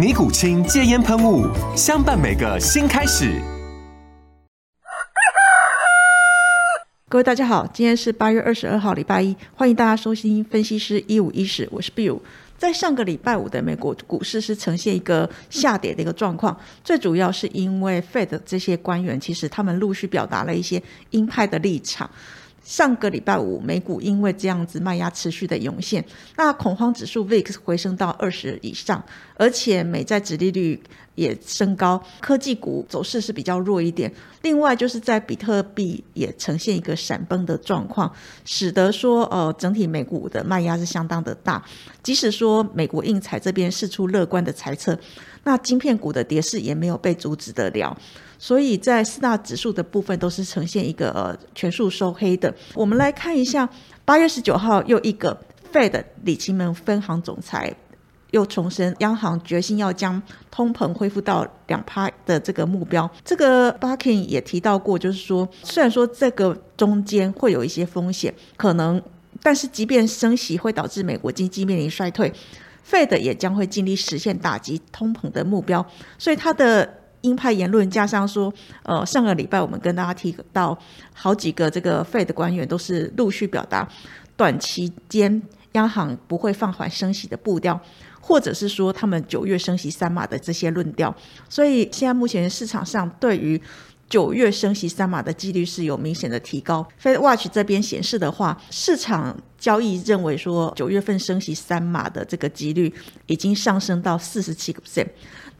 尼古清戒烟喷雾，相伴每个新开始。各位大家好，今天是八月二十二号，礼拜一，欢迎大家收听分析师一五一十，我是 Bill。在上个礼拜五的美国股市是呈现一个下跌的一个状况，最主要是因为 Fed 这些官员其实他们陆续表达了一些鹰派的立场。上个礼拜五，美股因为这样子卖压持续的涌现，那恐慌指数 VIX 回升到二十以上，而且美债殖利率也升高，科技股走势是比较弱一点。另外就是在比特币也呈现一个闪崩的状况，使得说呃整体美股的卖压是相当的大。即使说美国印彩这边释出乐观的猜测，那晶片股的跌势也没有被阻止得了。所以在四大指数的部分都是呈现一个呃全数收黑的。我们来看一下，八月十九号又一个 Fed 里奇门分行总裁又重申，央行决心要将通膨恢复到两趴的这个目标。这个 Barkin 也提到过，就是说，虽然说这个中间会有一些风险，可能，但是即便升息会导致美国经济面临衰退，Fed 也将会尽力实现打击通膨的目标。所以他的。鹰派言论加上说，呃，上个礼拜我们跟大家提到好几个这个 Fed 官员都是陆续表达短期间央行不会放缓升息的步调，或者是说他们九月升息三码的这些论调，所以现在目前市场上对于九月升息三码的几率是有明显的提高。Fed Watch 这边显示的话，市场交易认为说九月份升息三码的这个几率已经上升到四十七个 percent。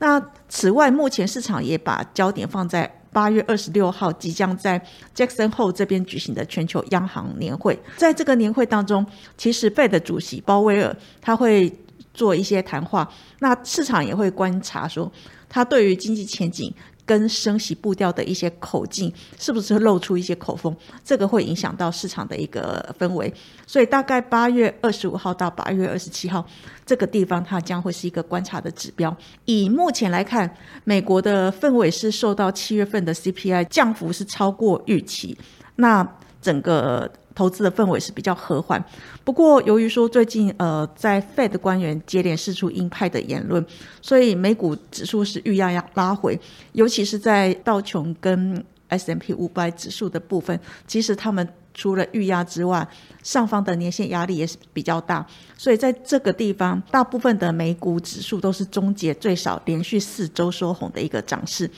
那此外，目前市场也把焦点放在八月二十六号即将在 Jackson Hole 这边举行的全球央行年会。在这个年会当中，其实 Fed 主席鲍威尔他会做一些谈话，那市场也会观察说他对于经济前景。跟升息步调的一些口径，是不是露出一些口风？这个会影响到市场的一个氛围。所以大概八月二十五号到八月二十七号这个地方，它将会是一个观察的指标。以目前来看，美国的氛围是受到七月份的 CPI 降幅是超过预期，那整个。投资的氛围是比较和缓，不过由于说最近呃在 Fed 官员接连释出鹰派的言论，所以美股指数是预压压拉回，尤其是在道琼跟 S M P 五百指数的部分，其实他们除了预压之外，上方的年线压力也是比较大，所以在这个地方，大部分的美股指数都是终结最少连续四周收红的一个涨势。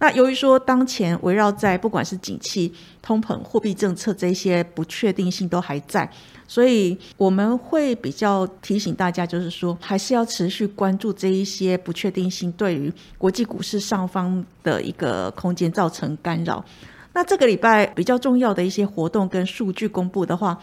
那由于说当前围绕在不管是景气、通膨、货币政策这些不确定性都还在，所以我们会比较提醒大家，就是说还是要持续关注这一些不确定性对于国际股市上方的一个空间造成干扰。那这个礼拜比较重要的一些活动跟数据公布的话，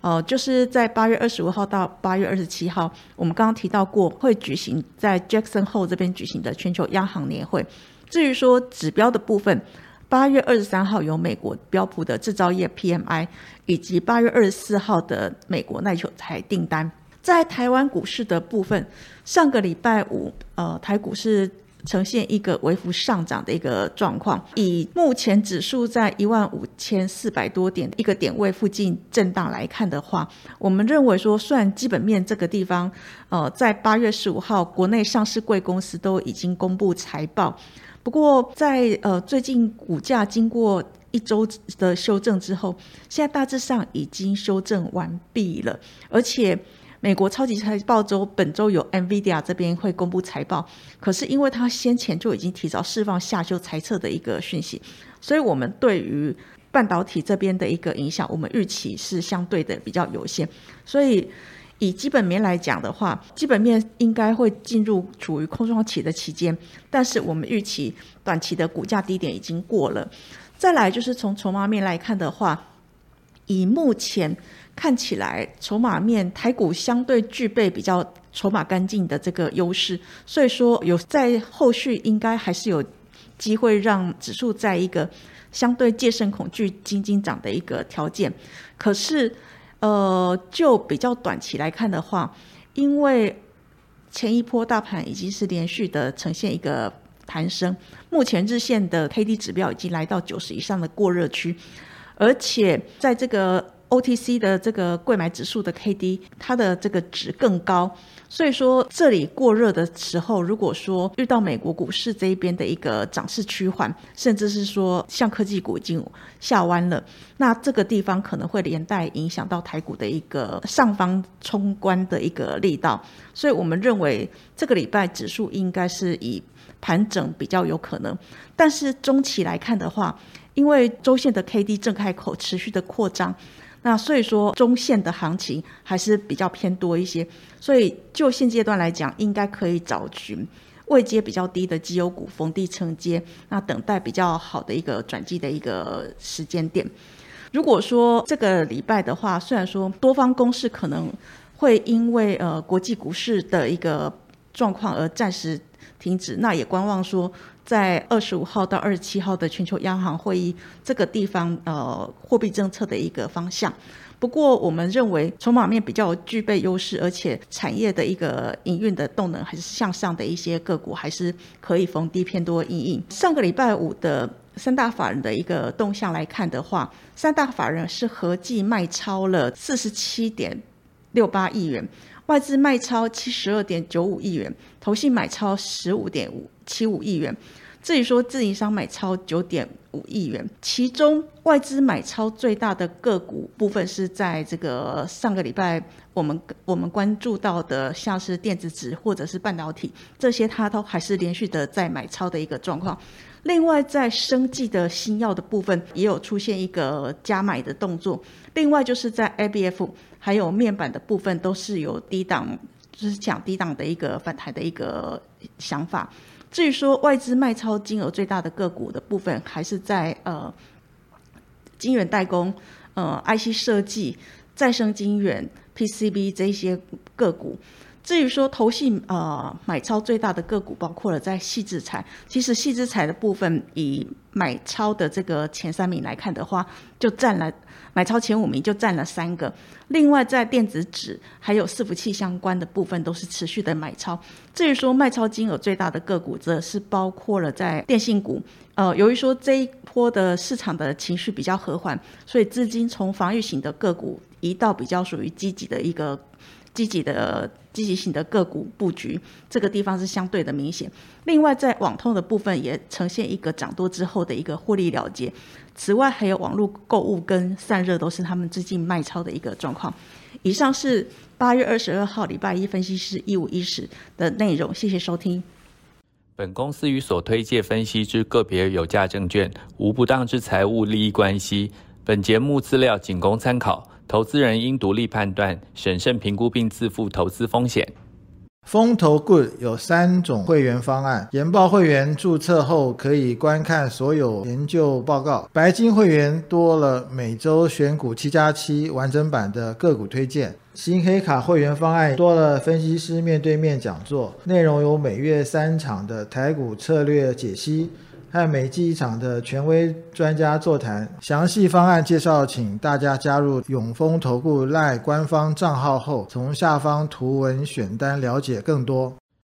呃，就是在八月二十五号到八月二十七号，我们刚刚提到过会举行在 Jackson Hole 这边举行的全球央行年会。至于说指标的部分，八月二十三号有美国标普的制造业 PMI，以及八月二十四号的美国耐久材订单。在台湾股市的部分，上个礼拜五，呃，台股是呈现一个微幅上涨的一个状况。以目前指数在一万五千四百多点一个点位附近震荡来看的话，我们认为说，虽然基本面这个地方，呃，在八月十五号国内上市贵公司都已经公布财报。不过，在呃最近股价经过一周的修正之后，现在大致上已经修正完毕了。而且，美国超级财报周本周有 NVIDIA 这边会公布财报，可是因为它先前就已经提早释放下修财测的一个讯息，所以我们对于半导体这边的一个影响，我们预期是相对的比较有限。所以以基本面来讲的话，基本面应该会进入处于空窗期的期间，但是我们预期短期的股价低点已经过了。再来就是从筹码面来看的话，以目前看起来筹码面台股相对具备比较筹码干净的这个优势，所以说有在后续应该还是有机会让指数在一个相对戒慎恐惧、金金涨的一个条件。可是，呃，就比较短期来看的话，因为前一波大盘已经是连续的呈现一个。攀升，目前日线的 K D 指标已经来到九十以上的过热区，而且在这个 O T C 的这个贵买指数的 K D，它的这个值更高，所以说这里过热的时候，如果说遇到美国股市这一边的一个涨势趋缓，甚至是说像科技股已经下弯了，那这个地方可能会连带影响到台股的一个上方冲关的一个力道，所以我们认为这个礼拜指数应该是以。盘整比较有可能，但是中期来看的话，因为周线的 K D 正开口持续的扩张，那所以说中线的行情还是比较偏多一些，所以就现阶段来讲，应该可以找寻位阶比较低的绩优股逢低承接，那等待比较好的一个转机的一个时间点。如果说这个礼拜的话，虽然说多方攻势可能会因为呃国际股市的一个状况而暂时。停止，那也观望说，在二十五号到二十七号的全球央行会议这个地方，呃，货币政策的一个方向。不过，我们认为筹码面比较具备优势，而且产业的一个营运的动能还是向上的一些个股，还是可以逢低偏多应应。上个礼拜五的三大法人的一个动向来看的话，三大法人是合计卖超了四十七点六八亿元。外资卖超七十二点九五亿元，投信买超十五点五七五亿元，至于说自营商买超九点五亿元，其中外资买超最大的个股部分是在这个上个礼拜我们我们关注到的，像是电子纸或者是半导体这些，它都还是连续的在买超的一个状况。另外，在生技的新药的部分也有出现一个加买的动作。另外，就是在 ABF 还有面板的部分都是有低档，就是讲低档的一个反弹的一个想法。至于说外资卖超金额最大的个股的部分，还是在呃晶圆代工、呃 IC 设计、再生晶圆、PCB 这些个股。至于说投信呃买超最大的个股，包括了在细制材，其实细制材的部分以买超的这个前三名来看的话，就占了买超前五名就占了三个。另外在电子纸还有伺服器相关的部分都是持续的买超。至于说卖超金额最大的个股，则是包括了在电信股。呃，由于说这一波的市场的情绪比较和缓，所以资金从防御型的个股移到比较属于积极的一个。积极的积极性的个股布局，这个地方是相对的明显。另外，在网通的部分也呈现一个涨多之后的一个获利了结。此外，还有网络购物跟散热都是他们最近卖超的一个状况。以上是八月二十二号礼拜一分析师一五一十的内容，谢谢收听。本公司与所推介分析之个别有价证券无不当之财务利益关系。本节目资料仅供参考。投资人应独立判断、审慎评估并自负投资风险。风投 Good 有三种会员方案：研报会员注册后可以观看所有研究报告；白金会员多了每周选股七加七完整版的个股推荐；新黑卡会员方案多了分析师面对面讲座，内容有每月三场的台股策略解析。和美技一场的权威专家座谈，详细方案介绍，请大家加入永丰投顾赖官方账号后，从下方图文选单了解更多。